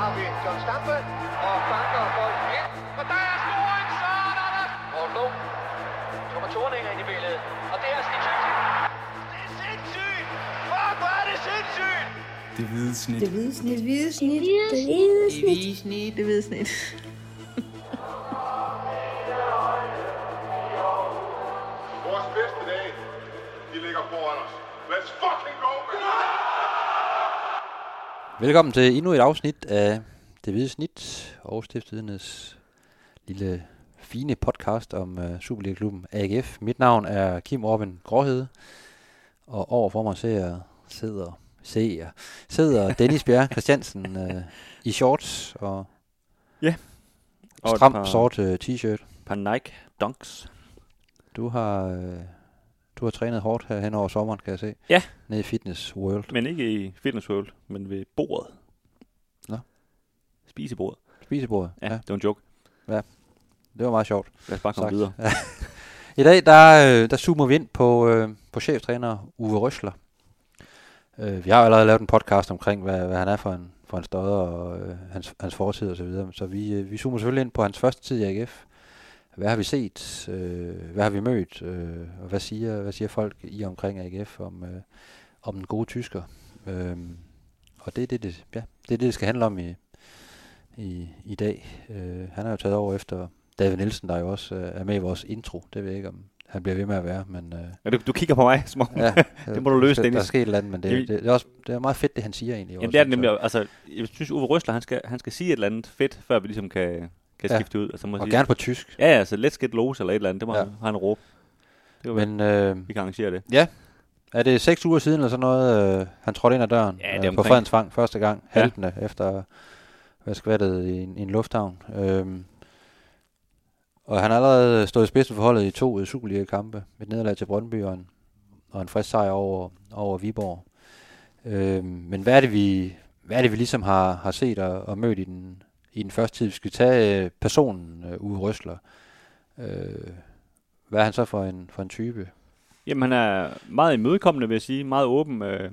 har vi John Stampe og banker bolden ind. Og der er scoring, så Anders! Og nu kommer Thorninger ind i billedet. Og det er Stig Tøjsen. Det er sindssygt! Fuck, hvor er det sindssygt! Det hvide snit. Det hvide snit. Det hvide snit. Det hvide snit. Det hvide snit. Det hvide snit. Velkommen til endnu et afsnit af Det Hvide Snit og Stiftstidernes lille fine podcast om uh, Superliga-klubben AGF. Mit navn er Kim Orben Gråhede, og overfor mig ser, sidder, ser, sidder Dennis Bjerg Christiansen uh, i shorts og Og et stram sort uh, t-shirt. par Nike Dunks. Du har, uh, du har trænet hårdt her hen over sommeren, kan jeg se. Ja. Nede i Fitness World. Men ikke i Fitness World, men ved bordet. Nå. Spisebordet. Spisebordet. Ja, ja, det var en joke. Det var meget sjovt. Lad os bare komme Sagt. videre. I dag, der, øh, der zoomer vi ind på, øh, på cheftræner Uwe Røsler. Øh, vi har jo allerede lavet en podcast omkring, hvad, hvad han er for en, for en stodder, og øh, hans, hans fortid og så videre. Så vi, øh, vi zoomer selvfølgelig ind på hans første tid i AGF. Hvad har vi set? Øh, hvad har vi mødt? Øh, og hvad siger, hvad siger folk i omkring AGF om, øh, om den gode tysker? Øh, og det er det, det, ja, det, er det, det skal handle om i, i, i dag. Øh, han har jo taget over efter David Nielsen, der jo også øh, er med i vores intro. Det ved jeg ikke, om han bliver ved med at være, men... Øh, Ja, du, du kigger på mig, som om... ja, Det må du løse, der, der Dennis. er sket et eller andet, men det, Det- det, det, er også det er meget fedt, det han siger egentlig. Jamen, også, det er det så- nemlig. Altså, jeg synes, Uwe Røsler, han skal, han skal sige et eller andet fedt, før vi ligesom kan, kan Ja. skifte ud. Altså, må Og sige, gerne på tysk. Ja, ja, altså, let's get loose eller et eller andet. Det må Ja. ja. han, råbe. Det var, men, øh, vi kan arrangere det. er det seks uger siden eller sådan noget, øh, han trådte ind ad døren Ja, det er øh, på. Fredensvang første gang, Ja. haltende efter hvad skvattet i, en- i en lufthavn. Øhm, og han har allerede stået i spidsen for holdet i to Superliga-kampe. Et nederlag til Brøndby og en, og en frisk sejr over, over Viborg. Øhm, men hvad er det, vi, hvad er det, vi ligesom har, har set og, og mødt i den, i den første tid? Vi skal tage øh, personen øh, Uwe Røsler. Øh, hvad er han så for en, for en type? Jamen, han er meget imødekommende, vil jeg sige. Meget åben. Øh,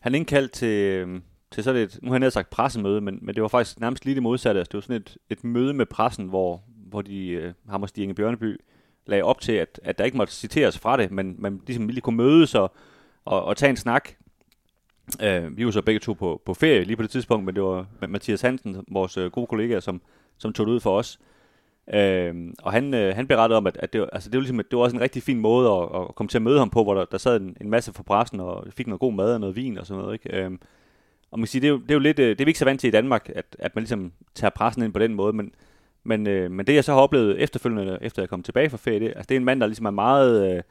han indkaldt til, øh, til sådan et, nu har jeg sagt pressemøde, men, men det var faktisk nærmest lige det modsatte. Altså, det var sådan et, et møde med pressen, hvor, hvor de, øh, ham og Stig Inge Bjørneby, lagde op til, at, at der ikke måtte citeres fra det, men man ligesom lige kunne mødes og, og, og tage en snak. Øh, vi var så begge to på, på ferie lige på det tidspunkt, men det var Mathias Hansen, vores øh, gode kollega, som, som tog det ud for os. Øh, og han, øh, han berettede om, at, at det, var, altså det, var ligesom, at det var også en rigtig fin måde at, at komme til at møde ham på, hvor der, der sad en, en masse fra pressen, og fik noget god mad og noget vin og sådan noget. Ikke? Øh, og man kan sige, det er jo, det er jo lidt, øh, det er vi ikke så vant til i Danmark, at, at man ligesom tager pressen ind på den måde, men, men, øh, men det jeg så har oplevet efterfølgende, efter jeg kom tilbage fra ferie, det, altså, det er en mand, der ligesom er meget øh,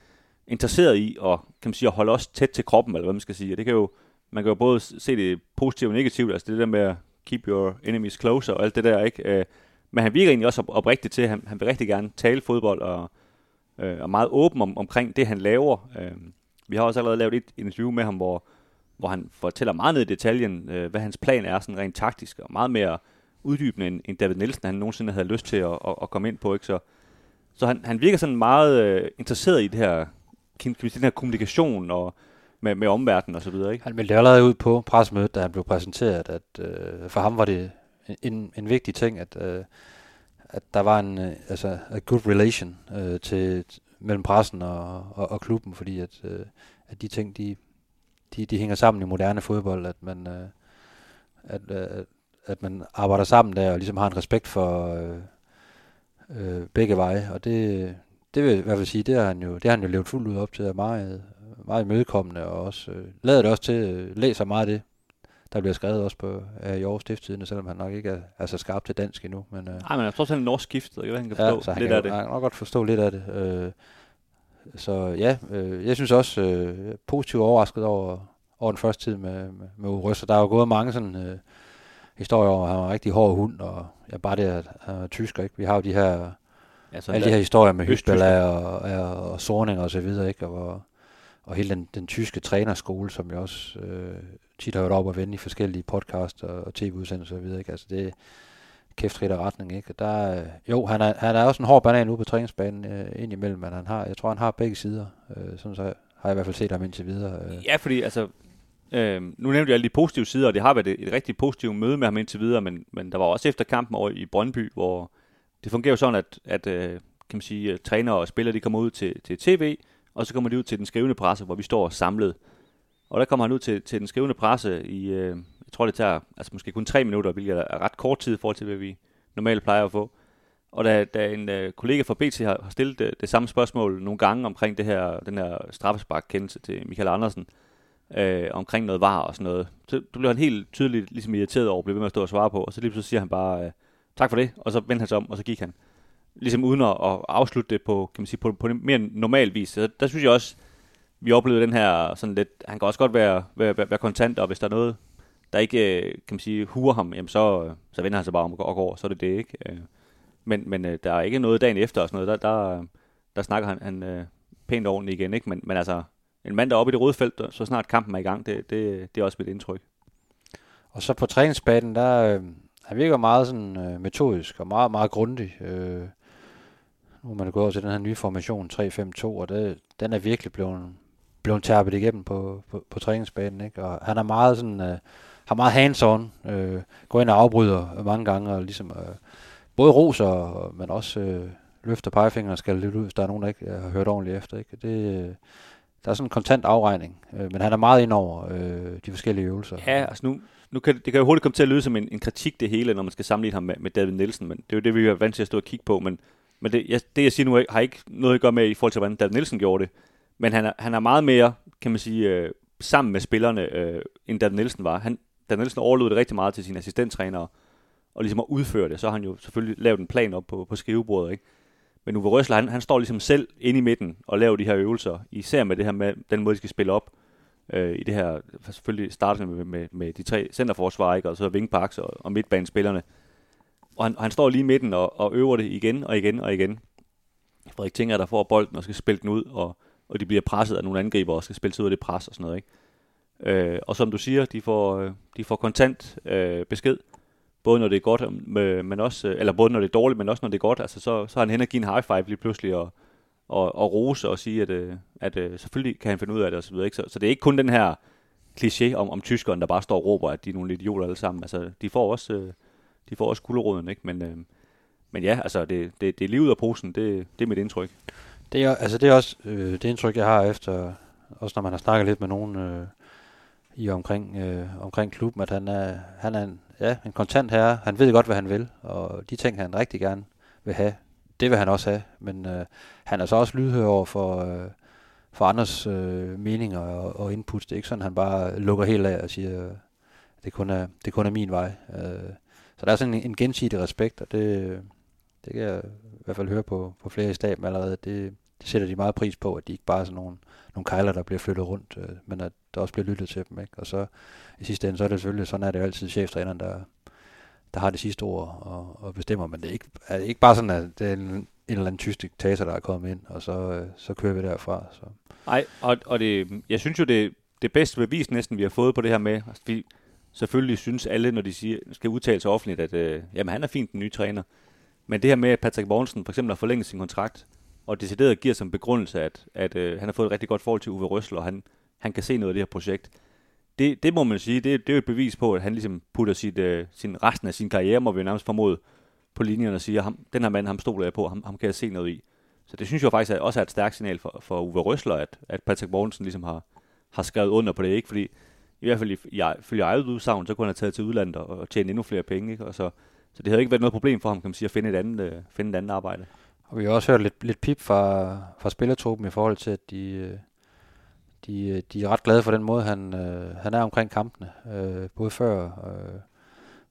interesseret i at, kan man sige, at holde os tæt til kroppen, eller hvad man skal sige. Og det kan jo, man kan jo både se det positivt og negativt, altså det der med at keep your enemies closer og alt det der, ikke? Øh, men han virker egentlig også op- oprigtigt til, han, han vil rigtig gerne tale fodbold og, øh, og meget åben om, omkring det, han laver. Øh, vi har også allerede lavet et interview med ham, hvor, hvor han fortæller meget ned i detaljen, øh, hvad hans plan er, sådan rent taktisk, og meget mere uddybende, end, end David Nielsen, han nogensinde havde lyst til at, at, at komme ind på. Ikke? Så, så han, han virker sådan meget øh, interesseret i det her, kan, kan vi sige, den her kommunikation og med, med omverdenen og så videre. Ikke? Han meldte allerede ud på pressemødet, da han blev præsenteret, at øh, for ham var det en, en vigtig ting, at, øh, at der var en øh, altså, a good relation øh, til, mellem pressen og, og, og klubben, fordi at, øh, at de ting, de, de, de hænger sammen i moderne fodbold, at man, øh, at, øh, at man arbejder sammen der og ligesom har en respekt for øh, øh, begge veje, og det, det vil jeg i hvert fald sige, det har han jo, det har han jo levet fuldt ud op til, er meget, meget imødekommende, og også øh, lader det også til, øh, læser meget af det, der bliver skrevet også på øh, i Aarhus Stifttidende, selvom han nok ikke er, er så skarp til dansk endnu. Men, øh, Nej, men jeg tror også, han er norsk skiftet, ikke? Han kan forstå ja, så han lidt kan, af det. Han kan nok godt forstå lidt af det. Øh, så ja, øh, jeg synes også øh, positivt overrasket over, over den første tid med, med, med Røsler. Der er jo gået mange sådan øh, historier over, at han var en rigtig hård hund, og ja, bare det, at han er tysker, ikke? Vi har jo de her, Altså, alle de her historier med. Hysbala og, og, og Sorning og så videre, ikke? Og, hvor- og hele den, den tyske trænerskole, som jeg også øh, tit har hørt op og vende i forskellige podcast og, og tv-udsendelser og videre, ikke? Altså det er kæft rigtig retning, ikke? Der, øh, jo, han er, han er også en hård banan ude på træningsbanen øh, indimellem, men han har, jeg tror, han har begge sider. Øh, sådan så har jeg i hvert fald set ham indtil videre. Øh. Ja, fordi altså, Øh, nu nævnte jeg alle de positive sider, og det har været et, et rigtig positivt møde med ham indtil videre, men, men der var også efter kampen over i Brøndby, hvor det fungerer jo sådan, at, at øh, kan man sige, øh, trænere og spillere de kommer ud til, til tv, og så kommer de ud til den skrivende presse, hvor vi står samlet. Og der kommer han ud til, til den skrivende presse i, øh, jeg tror det tager altså måske kun tre minutter, hvilket er ret kort tid i forhold til, hvad vi normalt plejer at få. Og da, da en øh, kollega fra BT har, har stillet det, det samme spørgsmål nogle gange omkring det her, den her straffesparkkendelse til Michael Andersen, øh, omkring noget var og sådan noget, så blev han helt tydeligt ligesom irriteret over at blive ved med at stå og svare på, og så lige så siger han bare, øh, tak for det, og så vendte han sig om, og så gik han. Ligesom uden at, at afslutte det på, kan man sige, på, på mere normal vis. Så der synes jeg også, vi oplevede den her sådan lidt, han kan også godt være, være, være, være kontant, og hvis der er noget, der ikke, øh, kan man sige, huer ham, jamen så, øh, så vender han sig bare om og går, så er det det, ikke? Øh, men, men der er ikke noget dagen efter og sådan noget, der, der, der snakker han, han pænt ordentligt igen, ikke? Men, men altså, en mand der oppe i det røde felt, så snart kampen er i gang, det, det, det er også mit indtryk. Og så på træningsbanen, der, han virker meget sådan øh, metodisk og meget, meget grundig. Øh, nu er man gået over til den her nye formation 3-5-2, og det, den er virkelig blevet, blevet tærpet igennem på, på, på træningsbanen. Ikke? Og han er meget sådan, øh, har meget hands-on, øh, går ind og afbryder mange gange, og ligesom øh, både roser, men også øh, løfter pegefingeren og skal lidt ud, hvis der er nogen, der ikke øh, har hørt ordentligt efter. Ikke? Det, øh, der er sådan en kontant afregning, øh, men han er meget ind over øh, de forskellige øvelser. Ja, altså nu, nu kan, det kan jo hurtigt komme til at lyde som en, en kritik det hele, når man skal sammenligne ham med, med David Nielsen, men det er jo det, vi er vant til at stå og kigge på, men, men det, jeg, det, jeg siger nu, har ikke noget at gøre med i forhold til, hvordan David Nielsen gjorde det, men han er, han er meget mere, kan man sige, øh, sammen med spillerne, øh, end David Nielsen var. Han, David Nielsen overlod det rigtig meget til sine assistenttrænere, og ligesom at udføre det, så har han jo selvfølgelig lavet en plan op på, på skrivebordet, ikke? Men Uwe Røsler, han, han står ligesom selv inde i midten og laver de her øvelser, især med det her med den måde, de skal spille op øh, i det her, selvfølgelig starter med, med, med de tre centerforsvarer, ikke? og så Vingparks og, og midtbanespillerne. Og han, og han står lige i midten og, og øver det igen og igen og igen. Frederik Tinger, der får bolden og skal spille den ud, og, og de bliver presset af nogle angriber og skal spille sig ud af det pres og sådan noget. Ikke? Øh, og som du siger, de får, øh, de får kontant øh, besked både når det er godt, øh, men også, øh, eller både når det er dårligt, men også når det er godt, altså så, så har han hen og give en high five lige pludselig, og, og, og rose og sige, at, at, at selvfølgelig kan han finde ud af det, og så videre. Ikke? Så, så det er ikke kun den her kliché om, om tyskeren, der bare står og råber, at de er nogle idioter alle sammen. Altså, de får også, øh, de får også gulderåden, ikke? Men, øh, men ja, altså, det, det, det er livet af posen, det, det er mit indtryk. Det er, altså, det er også øh, det indtryk, jeg har efter, også når man har snakket lidt med nogen øh, i omkring, øh, omkring klubben, at han er, han er en, ja, en kontant herre. Han ved godt, hvad han vil, og de ting, han rigtig gerne vil have, det vil han også have. Men øh, han er så også lydhør over for, øh, for andres øh, meninger og, og input. Det er ikke sådan, han bare lukker helt af og siger, øh, det kun er, det kun er min vej. Øh, så der er sådan en, en gensidig respekt, og det, det kan jeg i hvert fald høre på, på flere i staben allerede. Det, det sætter de meget pris på, at de ikke bare er sådan nogle, nogle kejler, der bliver flyttet rundt, øh, men at der også bliver lyttet til dem. Ikke? Og så i sidste ende, så er det selvfølgelig, sådan er det jo altid cheftræneren, der, der har det sidste ord og, og bestemmer, men det er ikke, er det ikke bare sådan, at det er en, en eller anden tysk diktator, der er kommet ind, og så, øh, så kører vi derfra. Så. Nej, og, og det, jeg synes jo, det, det bedste bevis næsten, vi har fået på det her med, altså, vi selvfølgelig synes alle, når de siger, skal udtale sig offentligt, at øh, jamen, han er fint den nye træner. Men det her med, at Patrick Morgensen for eksempel har forlænget sin kontrakt, og decideret giver som begrundelse, at, at øh, han har fået et rigtig godt forhold til Uwe Røsler, og han, han kan se noget af det her projekt. Det, det må man sige, det, det er jo et bevis på, at han ligesom putter sit, øh, sin, resten af sin karriere, må vi nærmest formode, på linjerne og siger, ham, den her mand, ham stoler jeg på, ham, ham kan jeg se noget i. Så det synes jeg faktisk også er et stærkt signal for, for Uwe Røsler, at, at Patrick Mortensen ligesom har, har skrevet under på det, ikke? Fordi i hvert fald i, i, følge eget udsagn, så kunne han have taget til udlandet og, og tjene endnu flere penge, ikke? Og så, så det havde ikke været noget problem for ham, kan man sige, at finde et andet, øh, finde et andet arbejde. Og vi har også hørt lidt, lidt pip fra, fra spillertruppen i forhold til, at de, øh, de, øh, de er ret glade for den måde, han, øh, han er omkring kampene. Øh, både før, øh,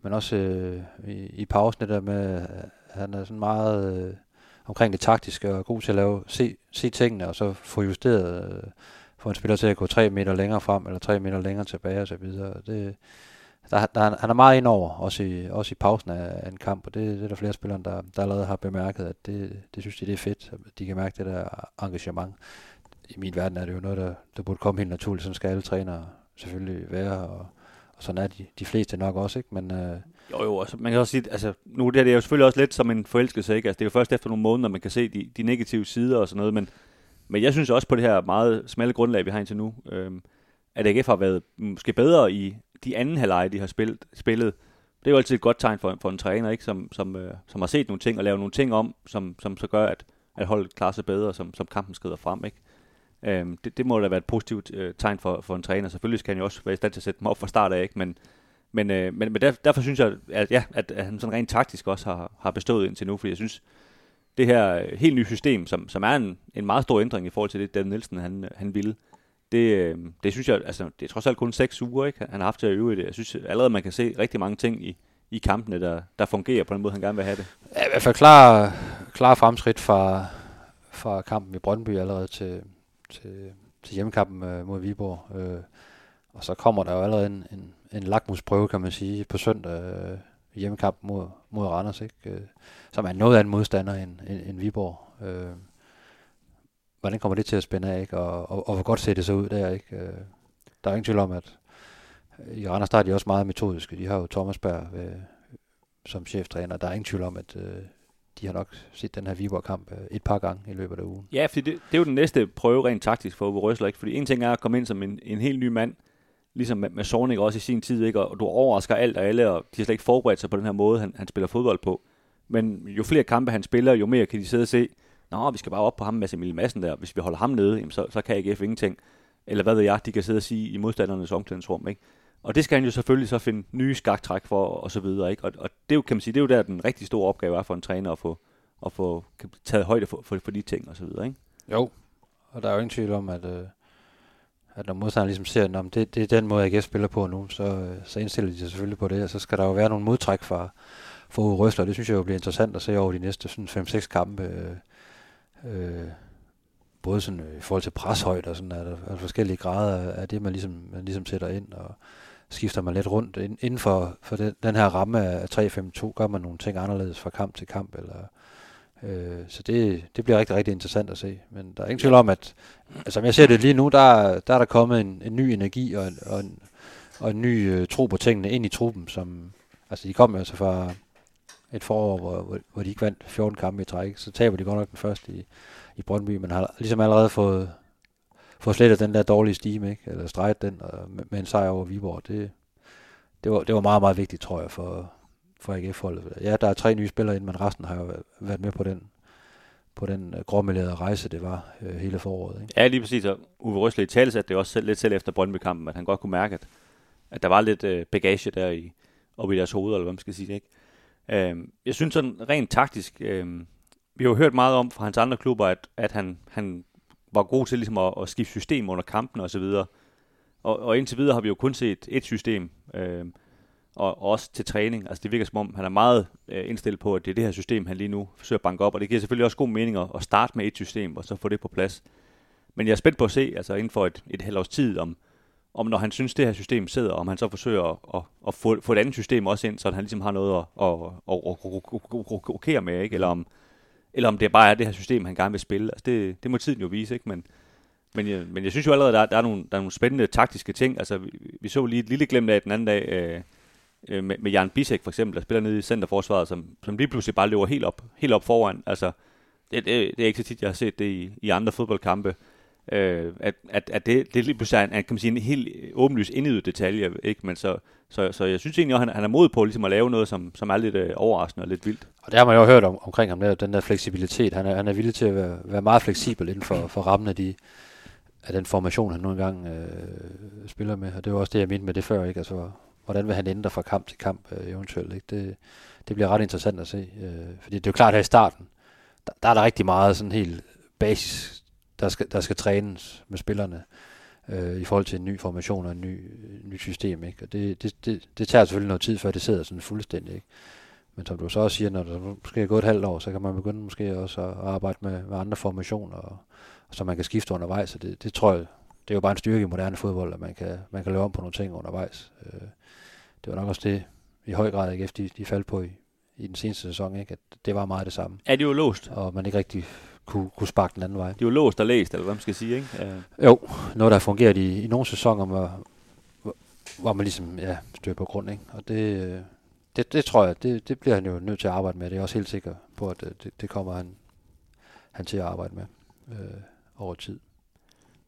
men også øh, i, i pausen der med, at han er sådan meget øh, omkring det taktiske og god til at lave, se, se tingene og så få justeret, øh, få en spiller til at gå tre meter længere frem eller tre meter længere tilbage og så videre. Det, der, der, han er meget indover, også i, også i pausen af, en kamp, og det, det er der flere spillere, der, der allerede har bemærket, at det, det synes de, det er fedt, at de kan mærke det der engagement. I min verden er det jo noget, der, der burde komme helt naturligt, sådan skal alle trænere selvfølgelig være, og, og sådan er de, de fleste nok også, ikke? Men, øh, jo, jo, altså, man kan også sige, altså, nu det, her, det er jo selvfølgelig også lidt som en forelskelse, ikke? Altså, det er jo først efter nogle måneder, man kan se de, de negative sider og sådan noget, men, men jeg synes også på det her meget smalle grundlag, vi har indtil nu, øh, at AGF har været måske bedre i de anden halvleje, de har spillet, spillet. Det er jo altid et godt tegn for, for en træner, ikke? Som, som, øh, som har set nogle ting og lavet nogle ting om, som, som så gør, at, at holdet klarer sig bedre, som, som kampen skrider frem. Ikke? Øhm, det, det må da være et positivt øh, tegn for, for en træner. Selvfølgelig skal han jo også være i stand til at sætte dem op fra start af, ikke? men, men, øh, men, men der, derfor synes jeg, at, ja, at, at han sådan rent taktisk også har, har bestået indtil nu, fordi jeg synes, det her øh, helt nye system, som, som er en, en meget stor ændring i forhold til det, Dan Nielsen han, øh, han ville, det, øh, det synes jeg, altså, det er trods alt kun seks uger, ikke? han har haft til at øve i det. Jeg synes allerede, man kan se rigtig mange ting i, i kampene, der, der fungerer på den måde, han gerne vil have det. Ja, I hvert fald klar, klar fremskridt fra, fra kampen i Brøndby allerede til, til, til hjemmekampen øh, mod Viborg. Øh, og så kommer der jo allerede en, en, en lakmusprøve, kan man sige, på søndag øh, hjemmekamp mod, mod Randers, ikke? Øh, som er noget af en modstander end, end, end Viborg. Øh, hvordan kommer det til at spænde af, ikke? Og, og, og hvor godt ser det så ud der, ikke? Øh, der er ingen tvivl om, at i Randers der er de også meget metodiske. De har jo Thomas Berg øh, som cheftræner. Der er ingen tvivl om, at øh, de har nok set den her Viborg-kamp øh, et par gange i løbet af ugen. Ja, for det, det er jo den næste prøve rent taktisk for Uwe Røsler, ikke? Fordi en ting er at komme ind som en, en helt ny mand, ligesom med, med Sornik også i sin tid, ikke? Og du overrasker alt og alle, og de har slet ikke forberedt sig på den her måde, han, han spiller fodbold på. Men jo flere kampe han spiller, jo mere kan de sidde og se, Nå, vi skal bare op på ham med Emil Madsen der. Hvis vi holder ham nede, jamen, så, så kan AGF ingenting. Eller hvad ved jeg, de kan sidde og sige i modstandernes omklædningsrum, ikke? Og det skal han jo selvfølgelig så finde nye skaktræk for, og så videre, ikke? Og, og det er jo, kan man sige, det er jo der, den rigtig store opgave er for en træner at få, at få taget højde for, for, for de ting, og så videre, ikke? Jo, og der er jo ingen tvivl om, at, øh, at når modstanderen ligesom ser, at det, det er den måde, AGF spiller på nu, så, øh, så indstiller de sig selvfølgelig på det, og så skal der jo være nogle modtræk fra, fra Uwe Røsler. Det synes jeg jo bliver interessant at se over de næste 5-6 kampe. Øh, øh, både sådan, øh, i forhold til preshøjde og sådan, er der, er der forskellige grader af det, man ligesom, man ligesom sætter ind, og skifter man lidt rundt. Inden for, for den, den her ramme af 3-5-2, gør man nogle ting anderledes fra kamp til kamp, eller Øh, så det, det bliver rigtig, rigtig interessant at se. Men der er ingen tvivl om, at altså, som jeg ser det lige nu, der, der er der kommet en, en ny energi og en, og en, og en ny øh, tro på tingene ind i truppen, som, altså de kom jo altså fra et forår, hvor, hvor, hvor de ikke vandt 14 kampe i træk, så taber de godt nok den første i, i Brøndby, men har ligesom allerede fået, fået slettet den der dårlige stime, ikke? eller streget den og med, med en sejr over Viborg. Det, det, var, det var meget, meget vigtigt, tror jeg, for, for AGF-holdet. Ja, der er tre nye spillere ind, men resten har jo været med på den på den uh, gråmelerede rejse, det var øh, hele foråret. Ikke? Ja, lige præcis. Og Uwe Røsle i tale satte det også selv, lidt selv efter Brøndby-kampen, at han godt kunne mærke, at, at der var lidt øh, bagage der i, oppe i deres hoveder, eller hvad man skal sige. Ikke? Øh, jeg synes sådan rent taktisk, øh, vi har jo hørt meget om fra hans andre klubber, at, at han, han var god til ligesom at, at skifte system under kampen og så videre. Og, og indtil videre har vi jo kun set et system. Øh, og også til træning. Altså det virker som om, han er meget øh, indstillet på, at det er det her system, han lige nu forsøger at banke op, og det giver selvfølgelig også god mening at, at starte med et system, og så få det på plads. Men jeg er spændt på at se, altså inden for et, et halvt års tid, om, om når han synes, det her system sidder, om han så forsøger at, at, at få, få et andet system også ind, så han ligesom har noget at, at, at, rokere med, ikke? Eller, om, eller om det bare er det her system, han gerne vil spille. Altså det, det må tiden jo vise, ikke? Men, men, jeg, men jeg synes jo allerede, der, der, er nogle, der er nogle spændende taktiske ting. Altså, vi, vi så lige et lille glemt af den anden dag, øh, øh, med, med Jan Bisek for eksempel, der spiller nede i centerforsvaret, som, som lige pludselig bare løber helt op, helt op foran. Altså, det, det, det er ikke så tit, jeg har set det i, i andre fodboldkampe. Øh, at, at, at det, det lige pludselig er en, kan man sige, en helt åbenlys indøvet detalje, ikke? Men så, så, så jeg synes egentlig, at han, han er mod på ligesom at lave noget, som, som er lidt øh, overraskende og lidt vildt. Og det har man jo hørt om, omkring ham, der, den der fleksibilitet. Han er, han er villig til at være, være meget fleksibel inden for, for rammen af, de, af den formation, han nu engang øh, spiller med. Og det var også det, jeg mente med det før, ikke? Altså, hvordan vil han ændre fra kamp til kamp øh, eventuelt. Ikke? Det, det bliver ret interessant at se. Øh, fordi det er jo klart her i starten, der, der er der rigtig meget sådan helt basis, der skal, der skal trænes med spillerne øh, i forhold til en ny formation og en ny, øh, ny system. Ikke? Og det, det, det, det tager selvfølgelig noget tid, før det sidder sådan fuldstændig. Ikke? Men som du så også siger, når der måske er gået et halvt år, så kan man begynde måske også at arbejde med, med andre formationer, og, og så man kan skifte undervejs. Så det, det tror jeg, det er jo bare en styrke i moderne fodbold, at man kan, man kan lave om på nogle ting undervejs. Øh, det var nok også det, i høj grad AGF, de, de faldt på i, i den seneste sæson, ikke? at det var meget det samme. Er det jo låst? Og man ikke rigtig kunne, kunne sparke den anden vej. Det jo låst og læst, eller hvad man skal sige, ikke? Ja. Jo, noget der har fungeret i, i nogle sæsoner, hvor, hvor man ligesom ja, styrer på grund. Ikke? Og det, det, det tror jeg, det, det bliver han jo nødt til at arbejde med. Det er jeg også helt sikker på, at det, det kommer han, han til at arbejde med øh, over tid.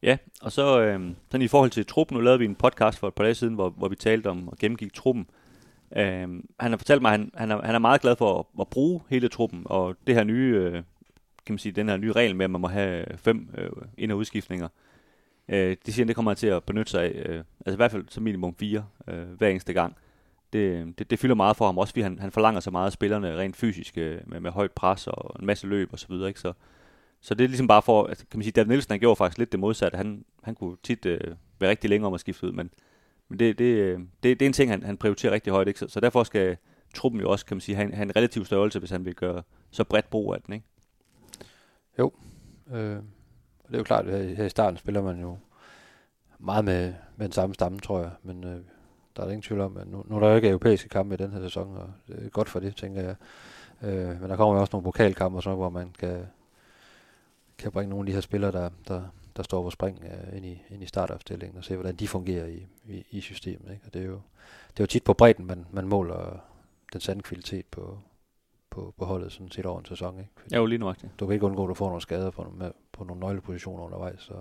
Ja, og så øh, sådan i forhold til truppen, nu lavede vi en podcast for et par dage siden, hvor, hvor vi talte om og gennemgik truppen. Øh, han har fortalt mig, at han, han, er, han er meget glad for at, at bruge hele truppen, og det her nye, øh, kan man sige, den her nye regel med, at man må have fem øh, ind- og udskiftninger. Øh, det siger han, det kommer han til at benytte sig af, øh, altså i hvert fald som minimum fire øh, hver eneste gang. Det, det, det fylder meget for ham, også fordi han, han forlanger så meget af spillerne rent fysisk, øh, med, med højt pres og en masse løb og så videre, ikke? Så, så det er ligesom bare for, at, kan man sige, David Nielsen han gjorde faktisk lidt det modsatte. Han, han kunne tit øh, være rigtig længe om at skifte ud, men, men det, det, øh, det, det er en ting, han, han prioriterer rigtig højt. Ikke? Så, så derfor skal truppen jo også, kan man sige, have en, have en relativ størrelse, hvis han vil gøre så bredt brug af den. Ikke? Jo, øh, det er jo klart, at her i starten spiller man jo meget med, med den samme stamme, tror jeg, men øh, der er ingen tvivl om, at nu, nu er der jo ikke europæiske kampe i den her sæson, og det er godt for det, tænker jeg. Øh, men der kommer jo også nogle pokalkampe, og sådan, hvor man kan, kan bringe nogle af de her spillere, der, der, der står på spring uh, ind, i, ind i startopstillingen, og se, hvordan de fungerer i, i, i systemet. Ikke? Og det er, jo, det er jo tit på bredden, man, man måler den sande kvalitet på, på, på holdet sådan set over en sæson. Ikke? ja, jo lige nu. Du kan ikke undgå, at du får nogle skader på, med, på nogle nøglepositioner undervejs. Så.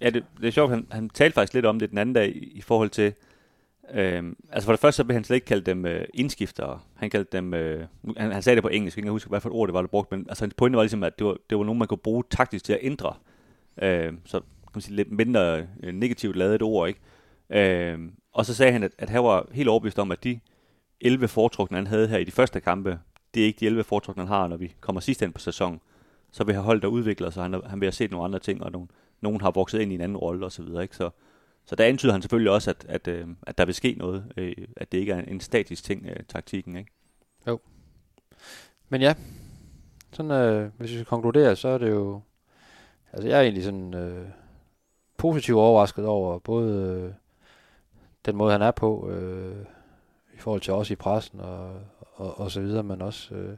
Ja, det, det er sjovt, han, han talte faktisk lidt om det den anden dag i, i forhold til, Øhm, altså for det første så blev han slet ikke kaldt dem øh, indskiftere. Han kaldte dem, øh, han, han sagde det på engelsk, jeg kan ikke huske, hvad for et ord det var, der brugt, men altså hans pointe var ligesom, at det var, det var nogen, man kunne bruge taktisk til at ændre. Øh, så kan man sige, lidt mindre øh, negativt lavet ord, ikke? Øh, og så sagde han, at, at han var helt overbevist om, at de 11 foretrukne, han havde her i de første kampe, det er ikke de 11 foretrukne, han har, når vi kommer sidst ind på sæsonen. Så vil have holdt der udvikler sig, han, han vil have set nogle andre ting, og nogen, nogen har vokset ind i en anden rolle osv., ikke? Så, så der antyder han selvfølgelig også, at, at, øh, at der vil ske noget, øh, at det ikke er en, statisk ting, øh, taktikken, ikke? Jo. Men ja, sådan, øh, hvis vi skal konkludere, så er det jo, altså jeg er egentlig sådan øh, positivt overrasket over både øh, den måde, han er på, øh, i forhold til os i pressen og, og, og så videre, men også øh,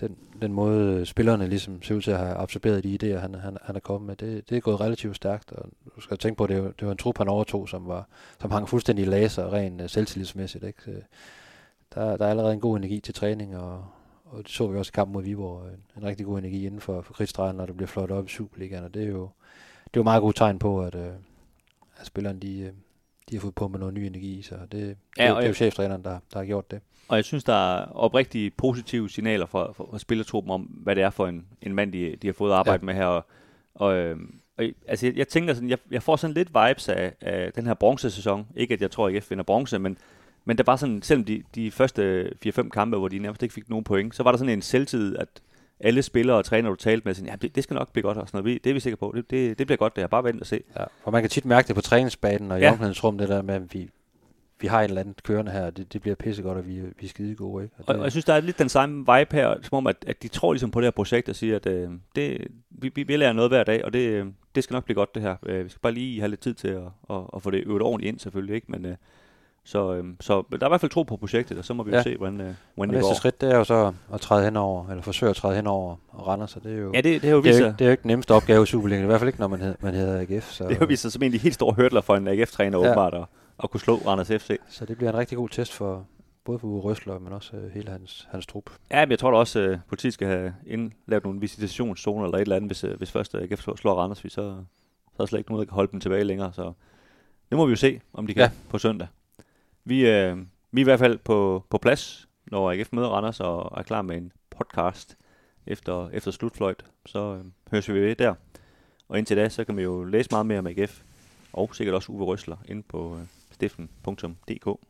den, den måde øh, spillerne ligesom ser ud til at have absorberet de idéer, han, han, han er kommet med, det, det er gået relativt stærkt, og du skal tænke på, at det, var, det var en trup, han overtog, som, var, som hang fuldstændig i laser, rent uh, selvtillidsmæssigt. Ikke? Så der, der er allerede en god energi til træning, og, og det så vi også i kampen mod Viborg, øh, en, en rigtig god energi inden for, for kridtstregen, når det bliver flot op i Superligaen, og det er jo, det er jo meget godt tegn på, at, uh, at spillerne de, de har fået på med noget ny energi, så det, det, ja, det, det er jo cheftræneren, der, der har gjort det. Og jeg synes, der er oprigtige positive signaler fra, fra, fra spillertruppen om, hvad det er for en, en mand, de, de har fået arbejde ja. med her. Og, og, øh, og altså, jeg, jeg tænker sådan, jeg, jeg får sådan lidt vibes af, af den her bronzesæson. Ikke at jeg tror, at IF vinder bronze, men, men der var sådan, selvom de, de første 4-5 kampe, hvor de nærmest ikke fik nogen point, så var der sådan en selvtid, at alle spillere og trænere, du talte med, sådan, ja, det, det skal nok blive godt og sådan noget. Det er vi sikre på. Det, det, det bliver godt, det er bare vent og se. Ja, for man kan tit mærke det på træningsbanen og i ja. omklædningsrum, det der med, at vi, vi har et eller andet kørende her, det, det bliver pissegodt, og vi, vi er skide gode. Ikke? Og, og, det, og jeg synes, der er lidt den samme vibe her, som om, at, at de tror ligesom på det her projekt og siger, at øh, det, vi, vi, vi lærer noget hver dag, og det, øh, det skal nok blive godt det her. Øh, vi skal bare lige have lidt tid til at, at, at få det øvet ordentligt ind selvfølgelig, ikke? Men, øh, så, øh, så der er i hvert fald tro på projektet, og så må vi ja. jo se, hvordan, øh, hvordan det går. Næste skridt, det er jo så at træde henover, eller forsøge at træde henover og rende, så det er jo, ja, det, det, er jo, det, er jo, det er jo ikke den nemmeste opgave i Superligaen, i hvert fald ikke, når man, hed, man hedder AGF. Så, det har vist sig som de helt store hurdler for en AGF-træner ja. åbenbart, at, at kunne slå Randers FC. Så det bliver en rigtig god test for, både for Uwe Røsler, men også uh, hele hans, hans trup. Ja, men jeg tror da også, at uh, politiet skal have indlavet nogle visitationszoner eller et eller andet, hvis, uh, hvis først AGF slår Randers, så, så er der slet ikke nogen, der kan holde dem tilbage længere. Så det må vi jo se, om de kan ja. på søndag. Vi, øh, vi er i hvert fald på, på plads, når AGF møder Randers og er klar med en podcast efter, efter slutfløjt. Så øh, høres vi ved der. Og indtil da, så kan vi jo læse meget mere om AGF, og sikkert også Uwe Røsler, inde på øh, stiften.dk.